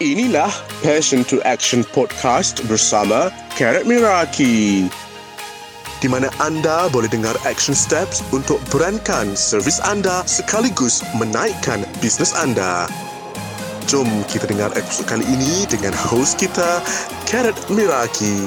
Inilah Passion to Action Podcast bersama Karat Miraki. Di mana anda boleh dengar action steps untuk berankan servis anda sekaligus menaikkan bisnes anda. Jom kita dengar episod kali ini dengan host kita, Karat Miraki.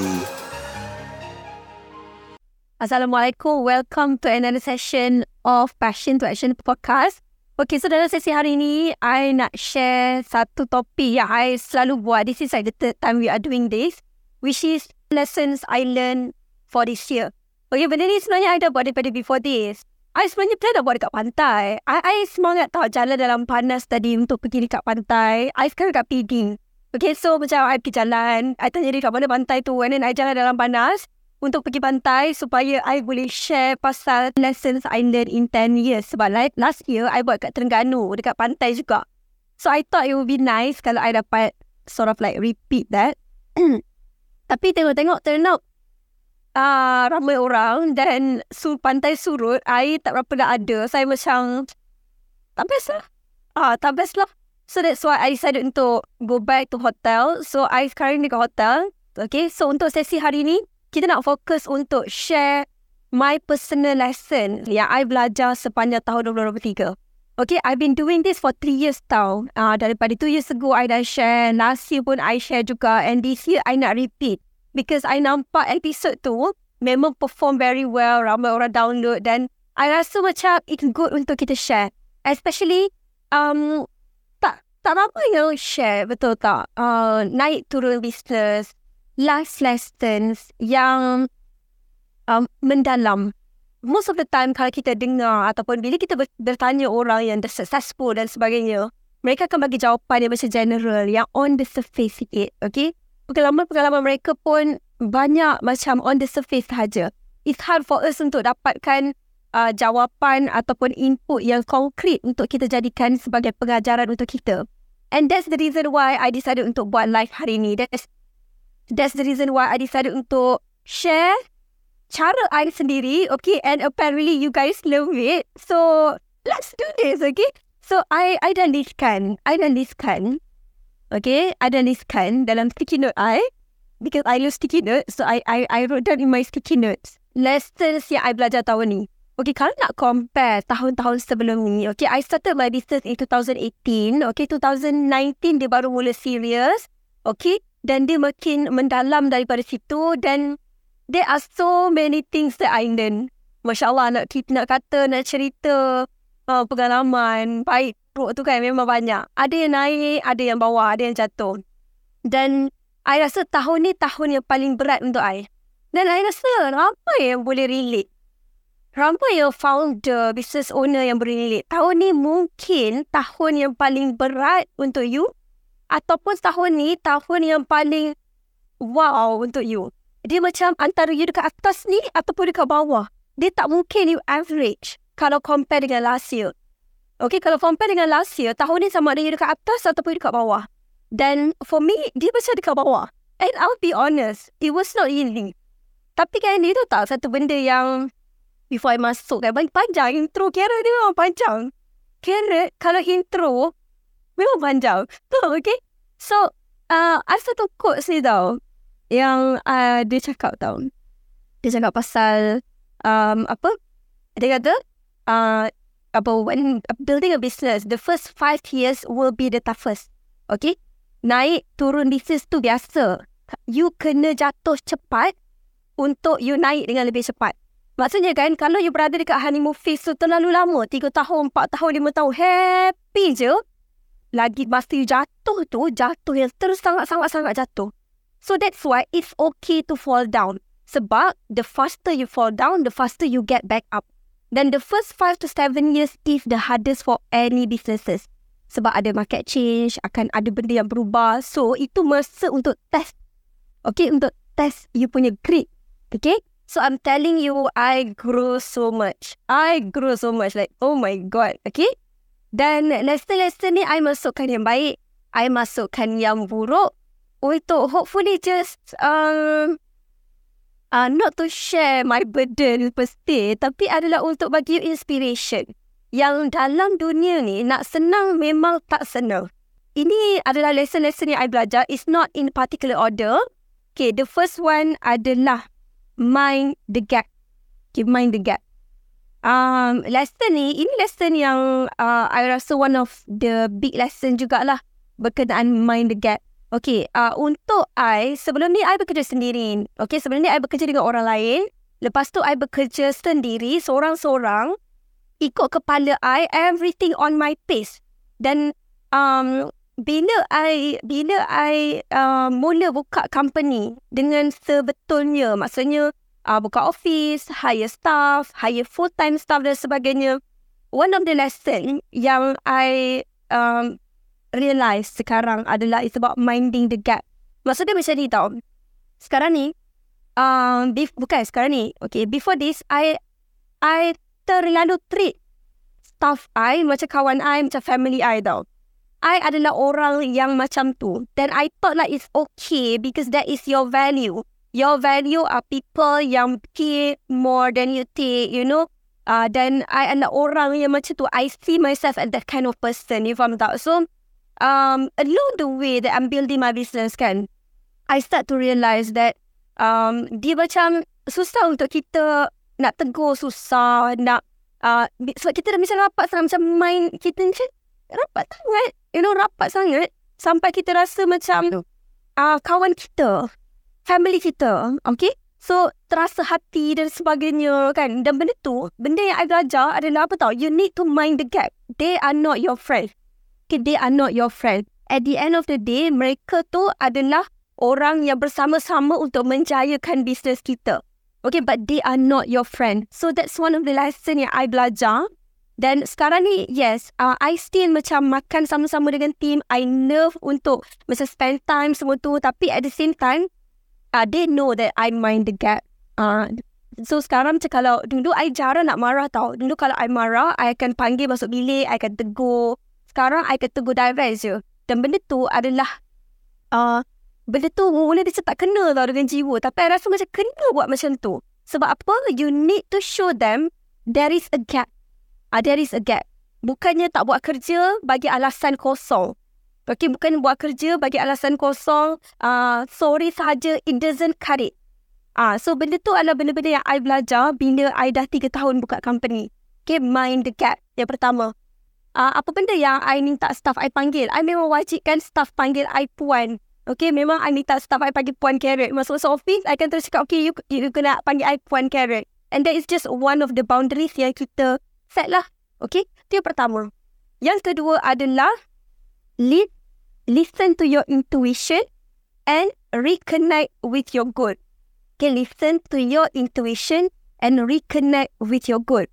Assalamualaikum. Welcome to another session of Passion to Action podcast. Okay, so dalam sesi hari ini, I nak share satu topik yang I selalu buat. This is like the third time we are doing this, which is lessons I learned for this year. Okay, benda ni sebenarnya I dah buat daripada before this. I sebenarnya plan dah buat dekat pantai. I, I semangat tau jalan dalam panas tadi untuk pergi dekat pantai. I sekarang dekat PD. Okay, so macam I pergi jalan. I tanya dia kat mana pantai tu. And then I jalan dalam panas untuk pergi pantai supaya I boleh share pasal lessons I learned in 10 years. Sebab like, last year, I buat kat Terengganu, dekat pantai juga. So, I thought it would be nice kalau I dapat sort of like repeat that. Tapi tengok-tengok turn out uh, ramai orang dan su pantai surut, air tak berapa dah ada. Saya macam, tak best lah. Ah, tak best lah. So, that's why I decided untuk go back to hotel. So, I sekarang dekat hotel. Okay, so untuk sesi hari ni, kita nak fokus untuk share my personal lesson yang I belajar sepanjang tahun 2023. Okay, I've been doing this for three years tau. Uh, daripada two years ago, I dah share. Last year pun I share juga. And this year, I nak repeat. Because I nampak episode tu memang perform very well. Ramai orang download. Dan I rasa macam it's good untuk kita share. Especially, um, tak tak ramai yang share, betul tak? Uh, naik turun business, life lessons yang um, mendalam. Most of the time kalau kita dengar ataupun bila kita bertanya orang yang successful dan sebagainya, mereka akan bagi jawapan yang macam general, yang on the surface sikit, okay? Pengalaman-pengalaman mereka pun banyak macam on the surface sahaja. It's hard for us untuk dapatkan uh, jawapan ataupun input yang konkret untuk kita jadikan sebagai pengajaran untuk kita. And that's the reason why I decided untuk buat live hari ni. That's That's the reason why I decided untuk share cara I sendiri, okay? And apparently you guys love it. So, let's do this, okay? So, I I dah listkan. I dah listkan. Okay? I dah listkan dalam sticky note I. Because I love sticky notes. So, I I I wrote down in my sticky notes. Lessons yang I belajar tahun ni. Okay, kalau nak compare tahun-tahun sebelum ni, okay, I started my business in 2018. Okay, 2019 dia baru mula serious. Okay, dan dia makin mendalam daripada situ dan there are so many things that I learn. Masya Allah nak, nak kata, nak cerita uh, pengalaman baik buruk tu kan memang banyak. Ada yang naik, ada yang bawah, ada yang jatuh. Dan I rasa tahun ni tahun yang paling berat untuk I. Dan I rasa ramai yang boleh relate. Ramai yang founder, business owner yang boleh relate. Tahun ni mungkin tahun yang paling berat untuk you ataupun tahun ni tahun yang paling wow untuk you. Dia macam antara you dekat atas ni ataupun dekat bawah. Dia tak mungkin you average kalau compare dengan last year. Okay, kalau compare dengan last year, tahun ni sama ada you dekat atas ataupun dekat bawah. Dan for me, dia macam dekat bawah. And I'll be honest, it was not easy. Tapi kan dia tu tak satu benda yang before I masuk kan, panjang intro kira dia memang panjang. Kira kalau intro, Memang panjang. Tu, okay? So, uh, ada satu quote ni tau. Yang uh, dia cakap tau. Dia cakap pasal, um, apa? Dia kata, uh, apa, when building a business, the first five years will be the toughest. Okay? Naik, turun business tu biasa. You kena jatuh cepat untuk you naik dengan lebih cepat. Maksudnya kan, kalau you berada dekat honeymoon phase tu terlalu lama, 3 tahun, 4 tahun, 5 tahun, happy je, lagi masa jatuh tu, jatuh yang terus sangat-sangat-sangat jatuh. So that's why it's okay to fall down. Sebab the faster you fall down, the faster you get back up. Then the first 5 to 7 years is the hardest for any businesses. Sebab ada market change, akan ada benda yang berubah. So itu masa untuk test. Okay, untuk test you punya grit. Okay? So I'm telling you, I grow so much. I grow so much. Like, oh my God. Okay? Dan lesson-lesson ni I masukkan yang baik, I masukkan yang buruk untuk hopefully just um, uh, not to share my burden pasti tapi adalah untuk bagi inspiration. Yang dalam dunia ni nak senang memang tak senang. ini adalah lesson-lesson yang I belajar. It's not in particular order. Okay, the first one adalah mind the gap. Okay, mind the gap. Um, lesson ni, ini lesson yang uh, I rasa one of the big lesson jugalah berkenaan mind the gap. Okay, uh, untuk I, sebelum ni I bekerja sendiri. Okay, sebelum ni I bekerja dengan orang lain. Lepas tu I bekerja sendiri, seorang-seorang. Ikut kepala I, everything on my pace. Dan um, bila I bila I uh, mula buka company dengan sebetulnya, maksudnya uh, buka office, hire staff, hire full-time staff dan sebagainya. One of the lesson yang I um, realise sekarang adalah it's about minding the gap. Maksudnya macam ni tau. Sekarang ni, um, bef- bukan sekarang ni. Okay, before this, I I terlalu treat staff I macam kawan I, macam family I tau. I adalah orang yang macam tu. Then I thought like it's okay because that is your value. Your value are people yang care more than you take, you know. Uh, dan I adalah orang yang macam tu. I see myself as that kind of person, if I'm tak. So, um, along the way that I'm building my business kan, I start to realise that um, dia macam susah untuk kita nak tegur, susah nak uh, sebab kita dah macam rapat sangat macam main kita macam rapat sangat, you know rapat sangat sampai kita rasa macam uh, kawan kita, family kita, okay? So, terasa hati dan sebagainya kan. Dan benda tu, benda yang I belajar adalah apa tau? You need to mind the gap. They are not your friend okay, they are not your friend. At the end of the day, mereka tu adalah orang yang bersama-sama untuk menjayakan bisnes kita. Okay, but they are not your friend. So that's one of the lesson yang I belajar. Dan sekarang ni, yes, uh, I still macam makan sama-sama dengan team. I love untuk macam spend time semua tu. Tapi at the same time, uh, they know that I mind the gap. Uh, so sekarang macam kalau dulu I jarang nak marah tau. Dulu kalau I marah, I akan panggil masuk bilik, I akan tegur sekarang I kata go divest je. Dan benda tu adalah uh, benda tu mula dia tak kena tau dengan jiwa. Tapi I rasa macam kena buat macam tu. Sebab apa? You need to show them there is a gap. Uh, there is a gap. Bukannya tak buat kerja bagi alasan kosong. Okay, bukan buat kerja bagi alasan kosong. Uh, sorry sahaja, it doesn't cut it. Ah, uh, so benda tu adalah benda-benda yang I belajar bila I dah 3 tahun buka company. Okay, mind the gap. Yang pertama uh, apa benda yang I minta staff I panggil. I memang wajibkan staff panggil I puan. Okay, memang I minta staff I panggil puan carrot. Masuk-masuk office, I akan terus cakap, okay, you, you kena panggil I puan carrot. And that is just one of the boundaries yang kita set lah. Okay, itu yang pertama. Yang kedua adalah lead, listen to your intuition and reconnect with your good. Okay, listen to your intuition and reconnect with your good.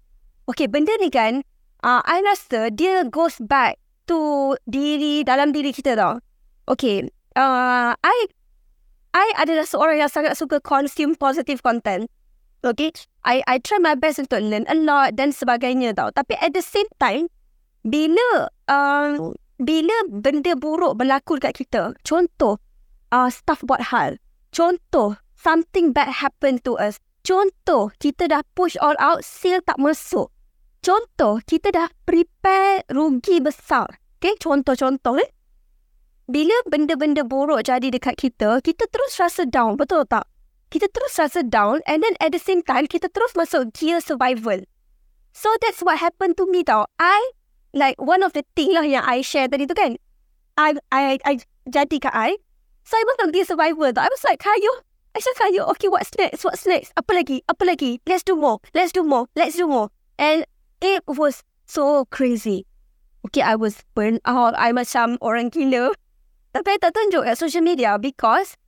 Okay, benda ni kan, uh, I rasa dia goes back to diri dalam diri kita tau. Okay, uh, I I adalah seorang yang sangat suka consume positive content. Okay, I I try my best untuk learn a lot dan sebagainya tau. Tapi at the same time, bila uh, bila benda buruk berlaku dekat kita, contoh uh, staff buat hal, contoh something bad happen to us, contoh kita dah push all out, sale tak masuk, Contoh, kita dah prepare rugi besar. Okay, contoh-contoh eh. Bila benda-benda buruk jadi dekat kita, kita terus rasa down, betul tak? Kita terus rasa down and then at the same time, kita terus masuk gear survival. So that's what happened to me tau. I, like one of the thing lah yang I share tadi tu kan. I, I, I jadi kat I. So I masuk gear survival tau. I was like, kayu. I said, kayu. Okay, what's next? What's next? Apa lagi? Apa lagi? Let's do more. Let's do more. Let's do more. And it was so crazy. Okay, I was burnt out. I macam orang gila. Tapi I tak tunjuk kat social media because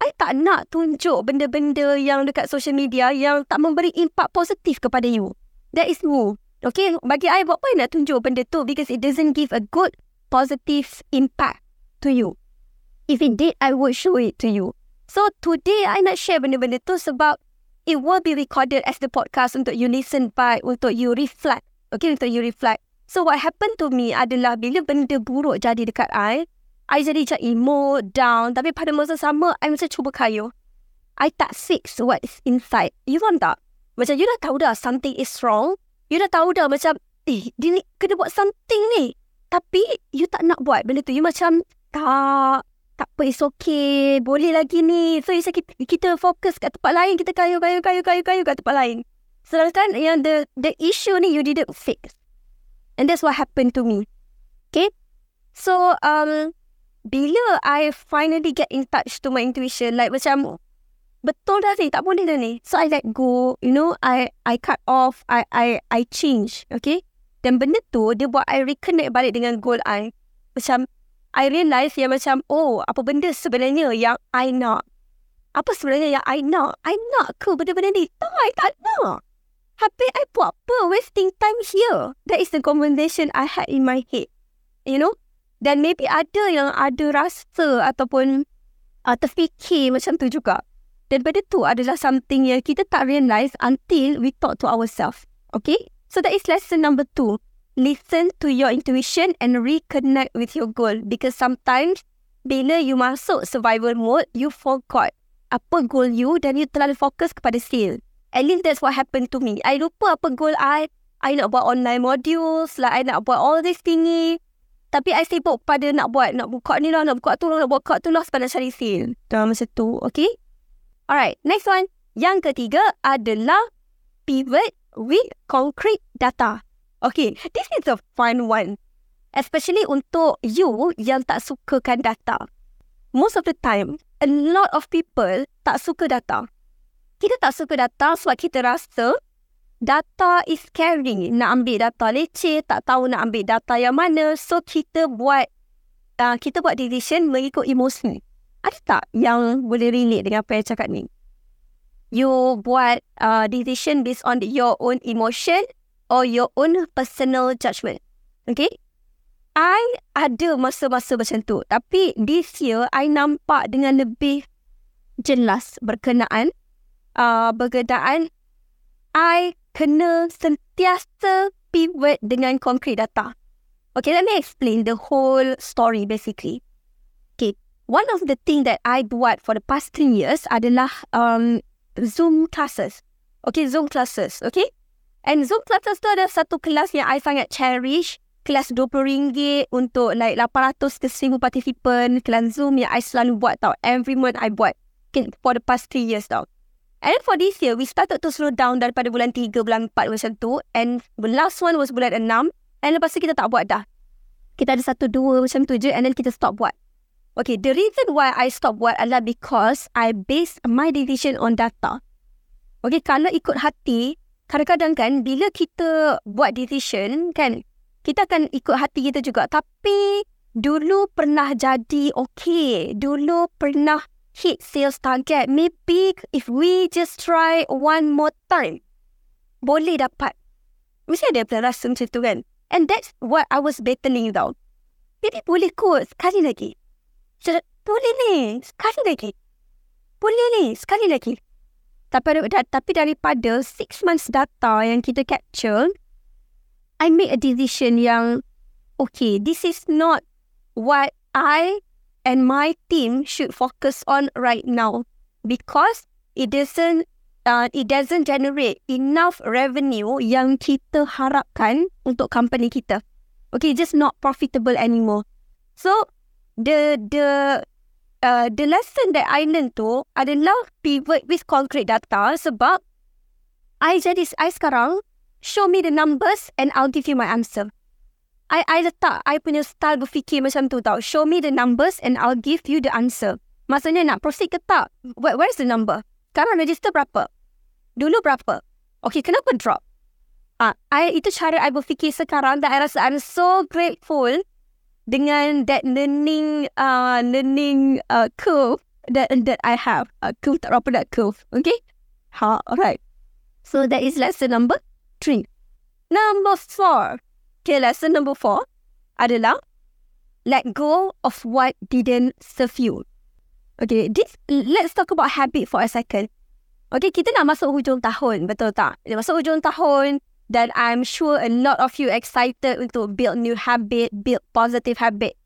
I tak nak tunjuk benda-benda yang dekat social media yang tak memberi impak positif kepada you. That is me. Okay, bagi I buat apa nak tunjuk benda tu because it doesn't give a good positive impact to you. If it did, I would show it to you. So today, I nak share benda-benda tu sebab it will be recorded as the podcast untuk you listen back, untuk you reflect. Okay, untuk you reflect. So what happened to me adalah bila benda buruk jadi dekat I, I jadi macam emo, down. Tapi pada masa sama, I macam cuba kayu. I tak fix what is inside. You faham tak? Macam you dah tahu dah something is wrong. You dah tahu dah macam, eh, dia ni kena buat something ni. tapi you tak nak buat benda tu. You macam tak tak apa, it's okay. Boleh lagi ni. So, kita, kita fokus kat tempat lain. Kita kayu, kayu, kayu, kayu, kayu kat tempat lain. Sedangkan yang the the issue ni you didn't fix. And that's what happened to me. Okay? So, um, bila I finally get in touch to my intuition, like macam, betul dah ni, tak boleh dah ni. So, I let go, you know, I I cut off, I I I change, okay? Dan benda tu, dia buat I reconnect balik dengan goal I. Macam, I realise yang macam, oh, apa benda sebenarnya yang I nak? Apa sebenarnya yang I nak? I nak ke benda-benda ni? Tak, I tak nak. Habis I buat apa? Wasting time here. That is the conversation I had in my head. You know? Dan maybe ada yang ada rasa ataupun uh, terfikir macam tu juga. Dan benda tu adalah something yang kita tak realise until we talk to ourselves. Okay? So that is lesson number two listen to your intuition and reconnect with your goal. Because sometimes, bila you masuk survival mode, you forgot apa goal you dan you terlalu fokus kepada skill. At least that's what happened to me. I lupa apa goal I. I nak buat online modules, like I nak buat all this thingy. Tapi I sibuk pada nak buat, nak buka ni lah, nak buka tu lah, nak buka tu lah sebab nak cari sale. Dalam masa tu, okay? Alright, next one. Yang ketiga adalah pivot with concrete data. Okay, this is a fun one. Especially untuk you yang tak sukakan data. Most of the time, a lot of people tak suka data. Kita tak suka data sebab kita rasa data is scary. Nak ambil data leceh, tak tahu nak ambil data yang mana. So, kita buat uh, kita buat decision mengikut emosi. Ada tak yang boleh relate dengan apa yang cakap ni? You buat uh, decision based on your own emotion or your own personal judgment. Okay? I ada masa-masa macam tu. Tapi this year, I nampak dengan lebih jelas berkenaan uh, berkenaan I kena sentiasa pivot dengan concrete data. Okay, let me explain the whole story basically. One of the thing that I buat for the past three years adalah um, Zoom classes. Okay, Zoom classes. Okay, And Zoom classes tu ada satu kelas yang I sangat cherish. Kelas RM20 untuk like 800 ke 1000 participant. Kelas Zoom yang I selalu buat tau. Every month I buat. For the past 3 years tau. And for this year, we started to slow down daripada bulan 3, bulan 4 macam tu. And the last one was bulan 6. And lepas tu kita tak buat dah. Kita ada satu dua macam tu je and then kita stop buat. Okay, the reason why I stop buat adalah because I base my decision on data. Okay, kalau ikut hati, kadang-kadang kan bila kita buat decision kan kita akan ikut hati kita juga. Tapi dulu pernah jadi okay. Dulu pernah hit sales target. Maybe if we just try one more time boleh dapat. Mesti ada rasa macam tu kan? And that's what I was battling tau jadi boleh kot sekali lagi boleh ni sekali lagi boleh ni sekali lagi tapi, tapi daripada six months data yang kita capture, I make a decision yang, okay, this is not what I and my team should focus on right now because it doesn't uh, it doesn't generate enough revenue yang kita harapkan untuk company kita. Okay, just not profitable anymore. So the the uh, the lesson that I learn tu adalah pivot with concrete data sebab I jadi I sekarang show me the numbers and I'll give you my answer. I I letak I punya style berfikir macam tu tau. Show me the numbers and I'll give you the answer. Maksudnya nak proceed ke tak? Where, where's the number? Sekarang register berapa? Dulu berapa? Okay, kenapa drop? Ah, I, itu cara I berfikir sekarang dan I rasa I'm so grateful dengan that learning uh, learning uh, curve that that I have. Uh, curve tak berapa that curve. Okay? Ha, alright. So that is lesson number three. Number four. Okay, lesson number four adalah let go of what didn't serve you. Okay, this let's talk about habit for a second. Okay, kita nak masuk hujung tahun, betul tak? Masuk hujung tahun, dan I'm sure a lot of you excited untuk build new habit, build positive habit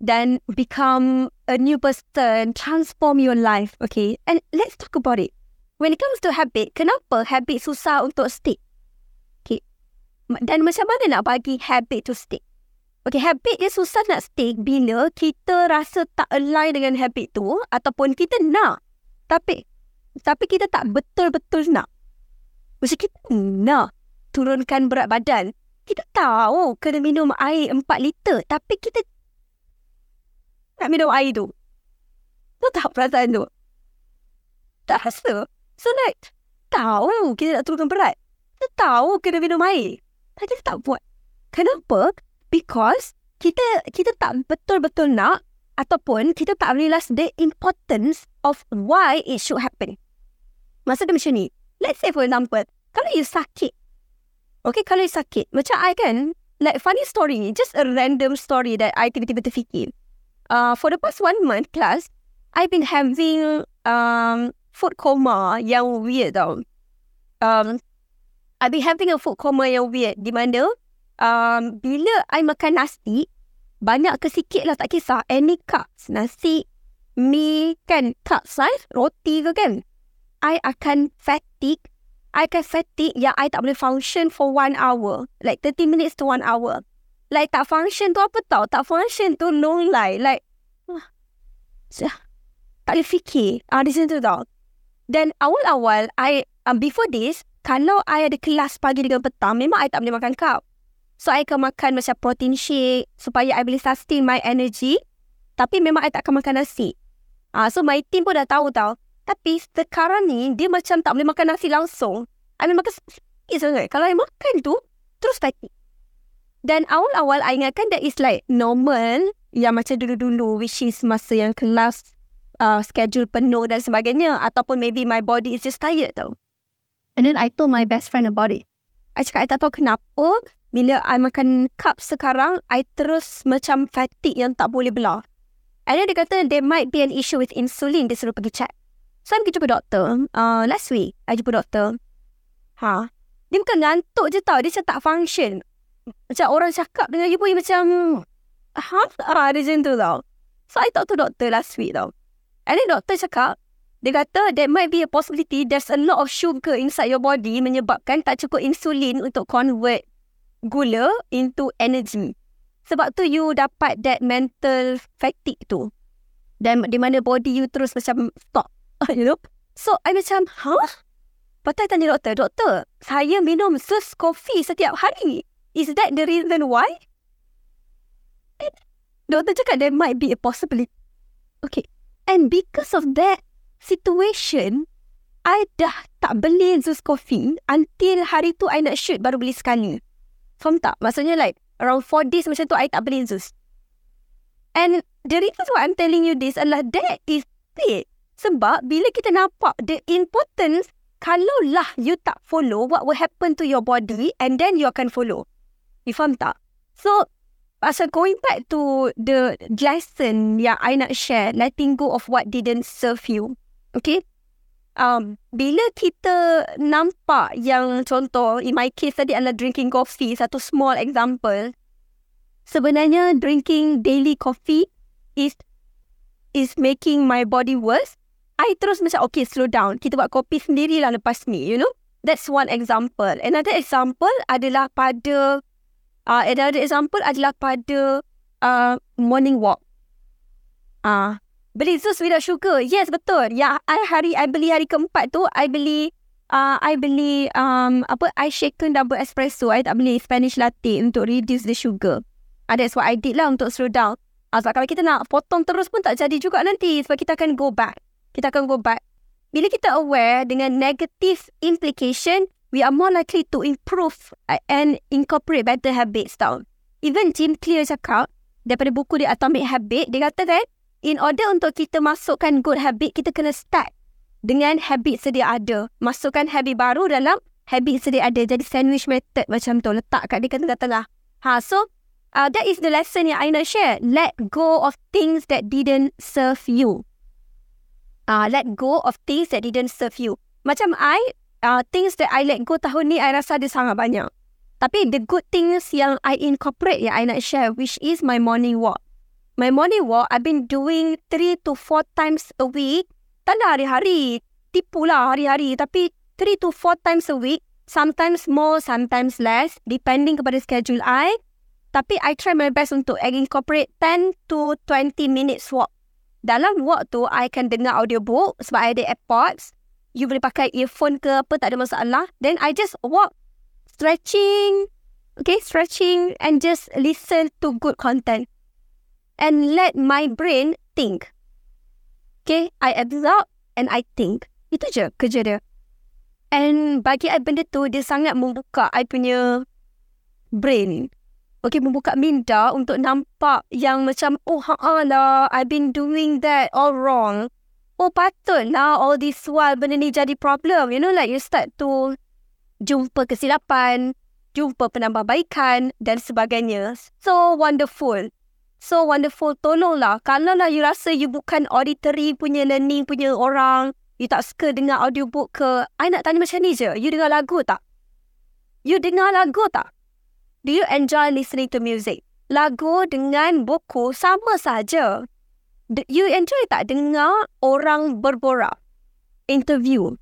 dan become a new person, transform your life, okay? And let's talk about it. When it comes to habit, kenapa habit susah untuk stick? Okay. Dan macam mana nak bagi habit to stick? Okay, habit dia susah nak stick bila kita rasa tak align dengan habit tu ataupun kita nak. Tapi tapi kita tak betul-betul nak. Macam kita nak turunkan berat badan. Kita tahu kena minum air 4 liter. Tapi kita nak minum air tu. Tu tak perasaan tu. Tak rasa. So like, tahu kita nak turunkan berat. Kita tahu kena minum air. Tapi kita tak buat. Kenapa? Because kita kita tak betul-betul nak ataupun kita tak realise the importance of why it should happen. Maksud dia macam ni. Let's say for example, kalau you sakit. Okay, kalau sakit. Macam I kan, like funny story just a random story that I tiba-tiba terfikir. Uh, for the past one month plus, I've been having um, food coma yang weird tau. Um, I've been having a food coma yang weird. Di mana um, bila I makan nasi, banyak ke sikit lah tak kisah. Any carbs, nasi, mi kan, cup size, roti ke kan. I akan fatigue. I akan fatigue yang I tak boleh function for one hour. Like 30 minutes to one hour. Like tak function tu apa tau? Tak function tu long lie. Like, uh, tak boleh fikir. Ah, di situ tau. Dan awal-awal, I um, before this, kalau I ada kelas pagi dengan petang, memang I tak boleh makan carb. So, I akan makan macam protein shake supaya I boleh sustain my energy. Tapi memang I tak akan makan nasi. Ah, so, my team pun dah tahu tau. Tapi sekarang ni, dia macam tak boleh makan nasi langsung. I memang makan sikit sangat. Kalau I makan tu, terus fatigued. Dan awal-awal, I ingatkan that is like normal. Yang macam dulu-dulu, which is masa yang kelas uh, schedule penuh dan sebagainya. Ataupun maybe my body is just tired tau. And then I told my best friend about it. I cakap, I tak tahu kenapa bila I makan cup sekarang, I terus macam fatigue yang tak boleh belah. And then dia kata, there might be an issue with insulin. Dia suruh pergi check. So, I pergi jumpa doktor. Uh, last week, I jumpa doktor. Ha? Dia bukan ngantuk je tau. Dia macam tak function. Macam orang cakap dengan ibu, macam... Ha? Ah, dia macam tu tau. So, I talk to doktor last week tau. And then doktor cakap, dia kata there might be a possibility there's a lot of sugar inside your body menyebabkan tak cukup insulin untuk convert gula into energy. Sebab tu you dapat that mental fatigue tu. Dan di mana body you terus macam stop. You know? So, I macam, huh? Patut tanya doktor, doktor, saya minum sus kopi setiap hari. Is that the reason why? And doktor cakap there might be a possibility. Okay. And because of that, situation, I dah tak beli Zeus Coffee until hari tu I nak shoot baru beli sekali. Faham tak? Maksudnya like around 4 days macam tu I tak beli Zeus. And the reason why I'm telling you this adalah that is it. Sebab bila kita nampak the importance kalau lah you tak follow what will happen to your body and then you akan follow. You faham tak? So, pasal going back to the lesson yang I nak share, letting go of what didn't serve you. Okay. Um, bila kita nampak yang contoh, in my case tadi adalah drinking coffee, satu small example. Sebenarnya drinking daily coffee is is making my body worse. I terus macam, okay, slow down. Kita buat kopi sendirilah lepas ni, you know. That's one example. Another example adalah pada, uh, another example adalah pada uh, morning walk. Ah, uh, Beli sus without sugar. Yes, betul. Ya, I hari I beli hari keempat tu, I beli uh, I beli um apa ice shaken double espresso. I tak beli Spanish latte untuk reduce the sugar. Uh, that's what I did lah untuk slow down. Uh, sebab kalau kita nak potong terus pun tak jadi juga nanti. Sebab kita akan go back. Kita akan go back. Bila kita aware dengan negative implication, we are more likely to improve and incorporate better habits tau. Even Jim Clear cakap, daripada buku dia Atomic Habit, dia kata kan, in order untuk kita masukkan good habit, kita kena start dengan habit sedia ada. Masukkan habit baru dalam habit sedia ada. Jadi sandwich method macam tu. Letak kat dia tengah-tengah. Ha, so, uh, that is the lesson yang I nak share. Let go of things that didn't serve you. Uh, let go of things that didn't serve you. Macam I, uh, things that I let go tahun ni, I rasa ada sangat banyak. Tapi the good things yang I incorporate, yang I nak share, which is my morning walk my morning walk, I've been doing three to four times a week. Tak lah hari-hari. Tipu lah hari-hari. Tapi three to four times a week. Sometimes more, sometimes less. Depending kepada schedule I. Tapi I try my best untuk incorporate 10 to 20 minutes walk. Dalam walk tu, I can dengar audiobook sebab I ada AirPods. You boleh pakai earphone ke apa, tak ada masalah. Then I just walk, stretching, okay, stretching and just listen to good content. And let my brain think. Okay, I absorb and I think. Itu je kerja dia. And bagi I benda tu, dia sangat membuka I punya brain. Okay, membuka minda untuk nampak yang macam, oh haa lah, I've been doing that all wrong. Oh patutlah all this while benda ni jadi problem. You know like you start to jumpa kesilapan, jumpa penambahbaikan dan sebagainya. So wonderful. So wonderful. Tolonglah. Kalau lah you rasa you bukan auditory punya learning punya orang, you tak suka dengar audiobook ke, I nak tanya macam ni je. You dengar lagu tak? You dengar lagu tak? Do you enjoy listening to music? Lagu dengan buku sama saja. You enjoy tak dengar orang berborak? Interview,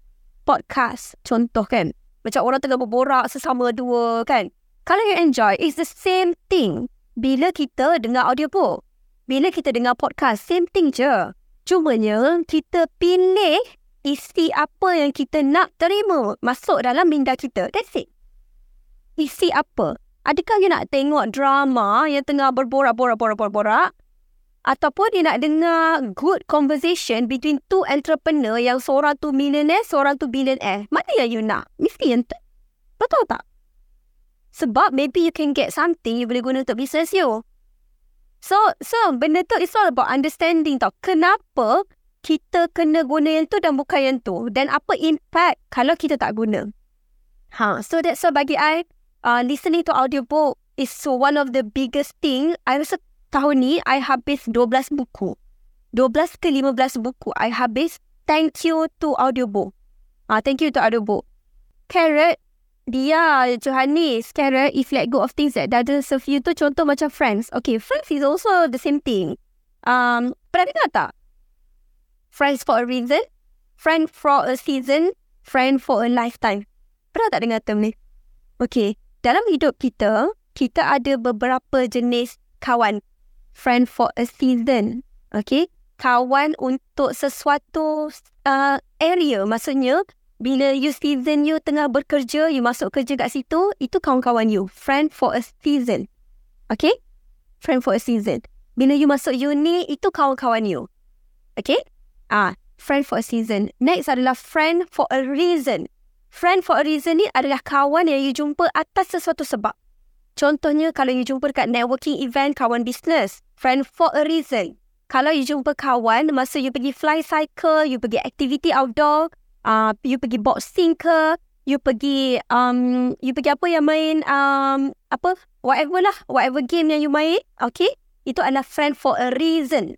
podcast, contoh kan? Macam orang tengah berborak sesama dua kan? Kalau you enjoy, it's the same thing. Bila kita dengar audiobook. Bila kita dengar podcast, same thing je. Cumanya, kita pilih isi apa yang kita nak terima masuk dalam minda kita. That's it. Isi apa? Adakah you nak tengok drama yang tengah berborak-borak-borak-borak? Ataupun you nak dengar good conversation between two entrepreneur yang seorang tu millionaire, seorang tu billionaire? Mana yang you nak? Mesti yang tu. Betul tak? Sebab maybe you can get something you boleh guna untuk business you. So, so benda tu it's all about understanding tau. Kenapa kita kena guna yang tu dan bukan yang tu? Dan apa impact kalau kita tak guna? Ha, so that's all bagi I uh, listening to audiobook is one of the biggest thing. I rasa tahun ni, I habis 12 buku. 12 ke 15 buku. I habis thank you to audiobook. Ah, uh, thank you to audiobook. Carrot, dia, Johannes, Carrot, if let go of things that doesn't serve you tu contoh macam Friends. Okay, Friends is also the same thing. Um, pernah dengar tak? Friends for a reason, friend for a season, friend for a lifetime. Pernah tak dengar term ni? Okay, dalam hidup kita, kita ada beberapa jenis kawan. Friend for a season. Okay. Kawan untuk sesuatu uh, area. Maksudnya, bila you season you tengah bekerja, you masuk kerja kat situ, itu kawan-kawan you. Friend for a season. Okay. Friend for a season. Bila you masuk uni, itu kawan-kawan you. Okay. Ah, friend for a season. Next adalah friend for a reason. Friend for a reason ni adalah kawan yang you jumpa atas sesuatu sebab. Contohnya kalau you jumpa dekat networking event kawan bisnes. Friend for a reason. Kalau you jumpa kawan masa you pergi fly cycle, you pergi activity outdoor, uh, you pergi boxing ke, you pergi um you pergi apa yang main um apa whatever lah whatever game yang you main okay itu adalah friend for a reason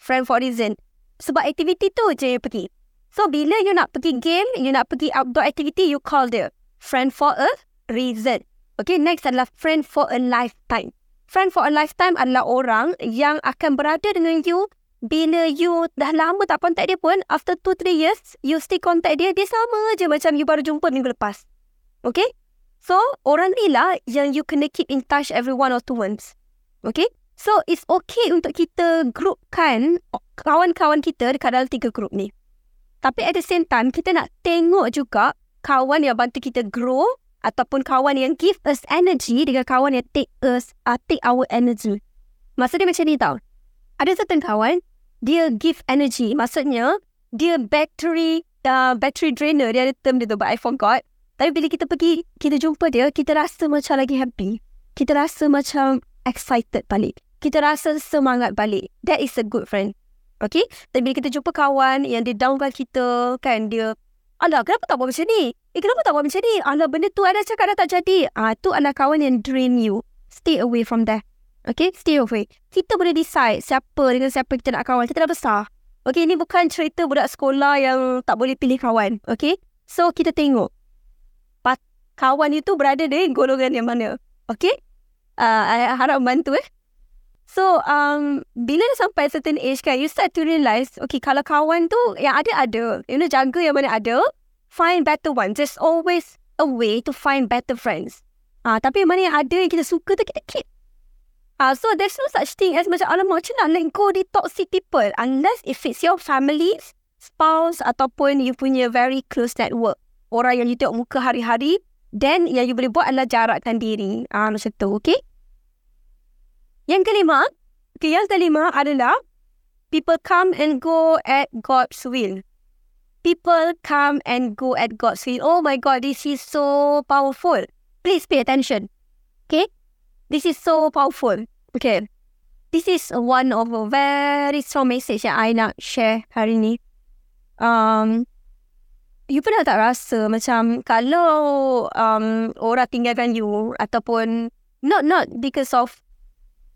friend for a reason sebab aktiviti tu je you pergi So, bila you nak pergi game, you nak pergi outdoor activity, you call dia friend for a reason. Okay, next adalah friend for a lifetime. Friend for a lifetime adalah orang yang akan berada dengan you bila you dah lama tak contact dia pun, after 2-3 years, you still contact dia, dia sama je macam you baru jumpa minggu lepas. Okay? So, orang ni lah yang you kena keep in touch every one or two months. Okay? So, it's okay untuk kita groupkan kawan-kawan kita dekat dalam tiga group ni. Tapi at the same time, kita nak tengok juga kawan yang bantu kita grow ataupun kawan yang give us energy dengan kawan yang take us, uh, take our energy. Maksud dia macam ni tau. Ada certain kawan, dia give energy. Maksudnya, dia battery uh, battery drainer. Dia ada term dia tu, but I forgot. Tapi bila kita pergi, kita jumpa dia, kita rasa macam lagi happy. Kita rasa macam excited balik. Kita rasa semangat balik. That is a good friend. Okay? Tapi bila kita jumpa kawan yang dia downkan kita, kan, dia, Alah, kenapa tak buat macam ni? Eh, kenapa tak buat macam ni? Alah, benda tu ada cakap dah tak jadi. Ah, tu adalah kawan yang drain you. Stay away from there. Okay? Stay away. Kita boleh decide siapa dengan siapa kita nak kawan. Kita dah besar. Okay, ini bukan cerita budak sekolah yang tak boleh pilih kawan. Okay? So, kita tengok. Pat kawan itu berada di golongan yang mana. Okay? Uh, harap bantu eh. So, um, bila dah sampai certain age kan, you start to realise, okay, kalau kawan tu yang ada, ada. You know, jaga yang mana ada, find better one. There's always a way to find better friends. Ah, tapi yang mana yang ada yang kita suka tu, kita keep. Uh, so there's no such thing as macam alamak macam nak let go the toxic people unless if it's your family, spouse ataupun you punya very close network. Orang yang you tengok muka hari-hari then yang you boleh buat adalah jarakkan diri. Ah uh, macam tu, okay? Yang kelima, okay, yang kelima adalah people come and go at God's will. People come and go at God's will. Oh my God, this is so powerful. Please pay attention. Okay? This is so powerful. Okay. This is one of a very strong message yang I nak share hari ni. Um, you pernah tak rasa macam kalau um, orang tinggalkan you ataupun not not because of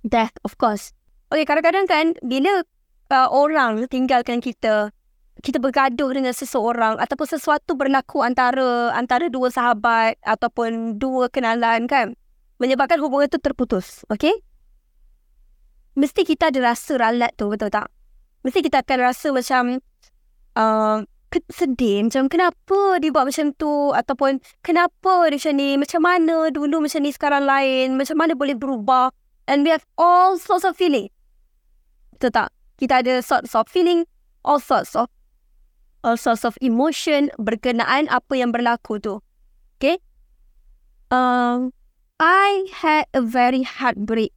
death of course. Okay, kadang-kadang kan bila uh, orang tinggalkan kita, kita bergaduh dengan seseorang ataupun sesuatu berlaku antara antara dua sahabat ataupun dua kenalan kan menyebabkan hubungan itu terputus. Okay? Mesti kita ada rasa ralat tu, betul tak? Mesti kita akan rasa macam uh, sedih. Macam kenapa dia buat macam tu? Ataupun kenapa dia macam ni? Macam mana dulu macam ni sekarang lain? Macam mana boleh berubah? And we have all sorts of feeling. Betul tak? Kita ada sorts of feeling, all sorts of all sorts of emotion berkenaan apa yang berlaku tu. Okay? Um, I had a very heartbreak.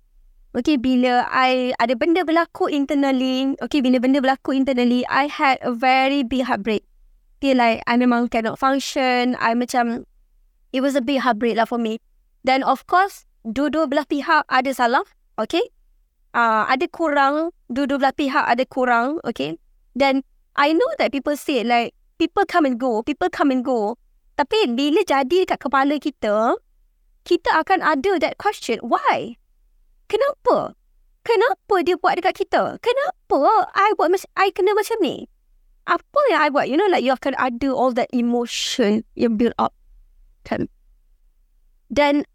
Okay, bila I ada benda berlaku internally, okay, bila benda berlaku internally, I had a very big heartbreak. Okay, like, I memang cannot function. I macam, it was a big heartbreak lah for me. Then, of course, dua-dua belah pihak ada salah, okay? Uh, ada kurang, dua-dua belah pihak ada kurang, okay? Then, I know that people say, like, people come and go, people come and go. Tapi, bila jadi dekat kepala kita, kita akan ada that question. Why? Kenapa? Kenapa dia buat dekat kita? Kenapa I buat macam I kena macam ni? Apa yang I buat? You know like you akan ada all that emotion yang build up. Kan? Dan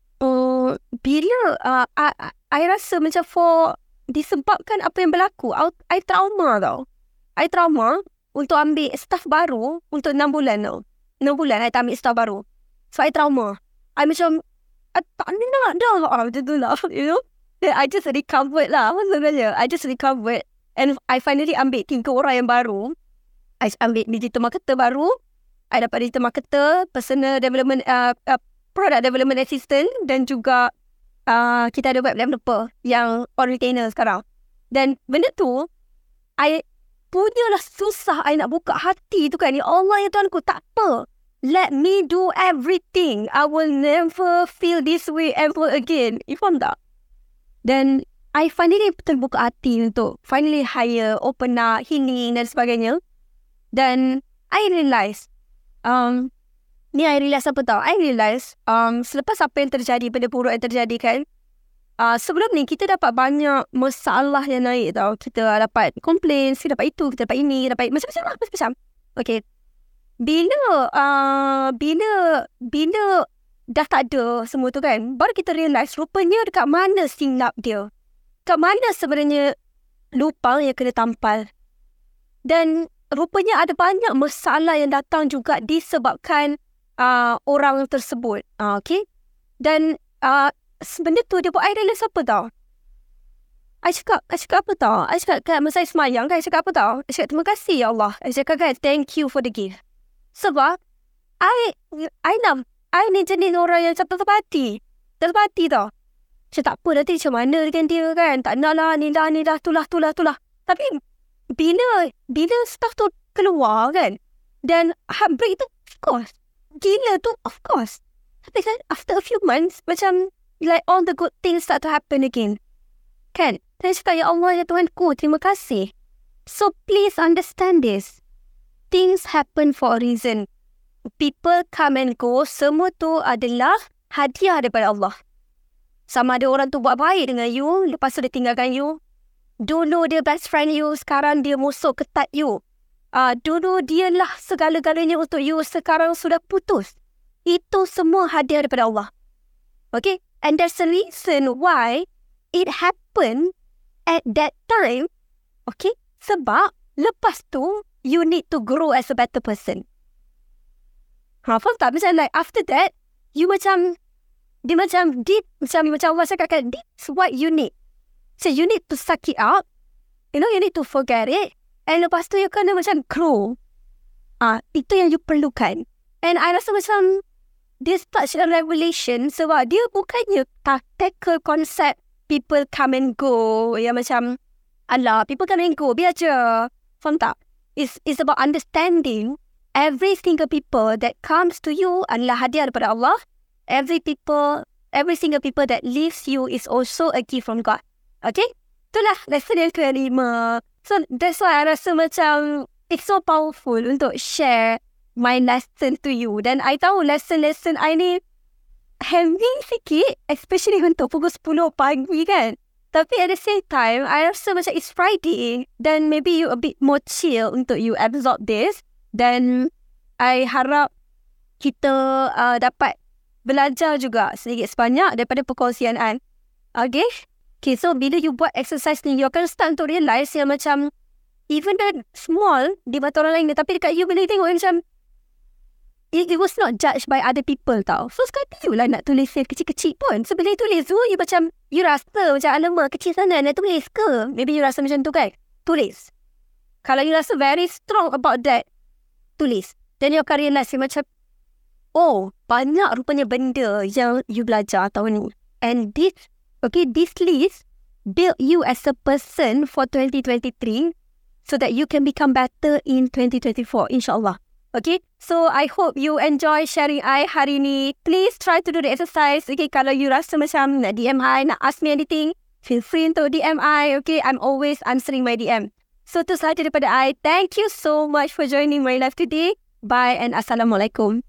bila uh, I, I rasa macam for disebabkan apa yang berlaku, I, I trauma tau. I trauma untuk ambil staff baru untuk 6 bulan tau. 6 bulan I tak ambil staff baru. So I trauma. I macam I tak nak dah lah macam tu lah you know then I just recovered lah sebenarnya I just recovered and I finally ambil tiga orang yang baru I ambil digital marketer baru I dapat digital marketer personal development uh, uh, product development assistant dan juga uh, kita ada web developer yang on retainer sekarang dan benda tu I punyalah susah I nak buka hati tu kan Ya Allah ya Tuhan ku tak apa Let me do everything. I will never feel this way ever again. You faham tak? Then, I finally terbuka hati untuk finally hire, open up, healing dan sebagainya. Dan, I realise, um, ni I realise apa tau? I realise, um, selepas apa yang terjadi, benda buruk yang terjadi kan, uh, sebelum ni kita dapat banyak masalah yang naik tau. Kita dapat komplain, kita dapat itu, kita dapat ini, dapat macam-macam lah, macam-macam. Okay, bila uh, bila bila dah tak ada semua tu kan baru kita realise rupanya dekat mana silap dia kat mana sebenarnya lupang yang kena tampal dan rupanya ada banyak masalah yang datang juga disebabkan uh, orang tersebut uh, okay dan uh, benda tu dia buat I realise apa tau I cakap, I cakap apa tau? I cakap kan, masa I semayang kan, I cakap apa tau? I cakap, terima kasih ya Allah. I cakap kan, thank you for the gift. Sebab I I nak I ni jenis orang yang cepat terpati. Terpati tau. Macam tak apa nanti macam mana dengan dia kan. Tak nak lah ni lah ni lah tu lah tu lah tu lah. Tapi bila bila stuff tu keluar kan. Dan heartbreak tu of course. Gila tu of course. Tapi kan after a few months macam like all the good things start to happen again. Kan? Saya cakap ya Allah ya Tuhanku terima kasih. So please understand this things happen for a reason. People come and go, semua tu adalah hadiah daripada Allah. Sama ada orang tu buat baik dengan you, lepas tu dia tinggalkan you. Dulu dia best friend you, sekarang dia musuh ketat you. Uh, dulu dia lah segala-galanya untuk you, sekarang sudah putus. Itu semua hadiah daripada Allah. Okay? And there's a reason why it happened at that time. Okay? Sebab lepas tu, you need to grow as a better person. Ha, faham tak? Macam like after that, you macam, dia macam deep, macam macam Allah cakap kan, is what you need. So you need to suck it up. You know, you need to forget it. And lepas tu you kena macam grow. Ah, itu yang you perlukan. And I rasa macam this touch a revelation sebab dia bukannya tak tackle konsep people come and go. Yang macam, alah, people come and go. Biar je. Faham tak? It's, it's about understanding every single people that comes to you adalah hadiah daripada Allah. Every people, every single people that leaves you is also a gift from God. Okay? Itulah lesson yang kelima. So that's why I rasa macam it's so powerful untuk share my lesson to you. Dan I tahu lesson-lesson I ni heavy sikit, especially untuk pukul 10 pagi kan. Tapi at the same time, I rasa macam it's Friday. Then maybe you a bit more chill untuk you absorb this. Then I harap kita uh, dapat belajar juga sedikit sebanyak daripada perkongsian I. Okay? Okay, so bila you buat exercise ni, you akan start untuk realize yang macam even that small di mata orang lain tapi dekat you bila you tengok macam it, it was not judged by other people tau. So sekarang you lah nak tulis yang kecil-kecil pun. So bila you tulis tu, you macam, you rasa macam alamak kecil sana nak tulis ke? Maybe you rasa macam tu kan? Tulis. Kalau you rasa very strong about that, tulis. Then you akan realize macam, oh, banyak rupanya benda yang you belajar tahun ni. And this Okay, this list build you as a person for 2023 so that you can become better in 2024, insyaAllah. Okay, so I hope you enjoy sharing I hari ni. Please try to do the exercise. Okay, kalau you rasa macam nak DM I, nak ask me anything, feel free to DM I. Okay, I'm always answering my DM. So, itu sahaja daripada I. Thank you so much for joining my live today. Bye and Assalamualaikum.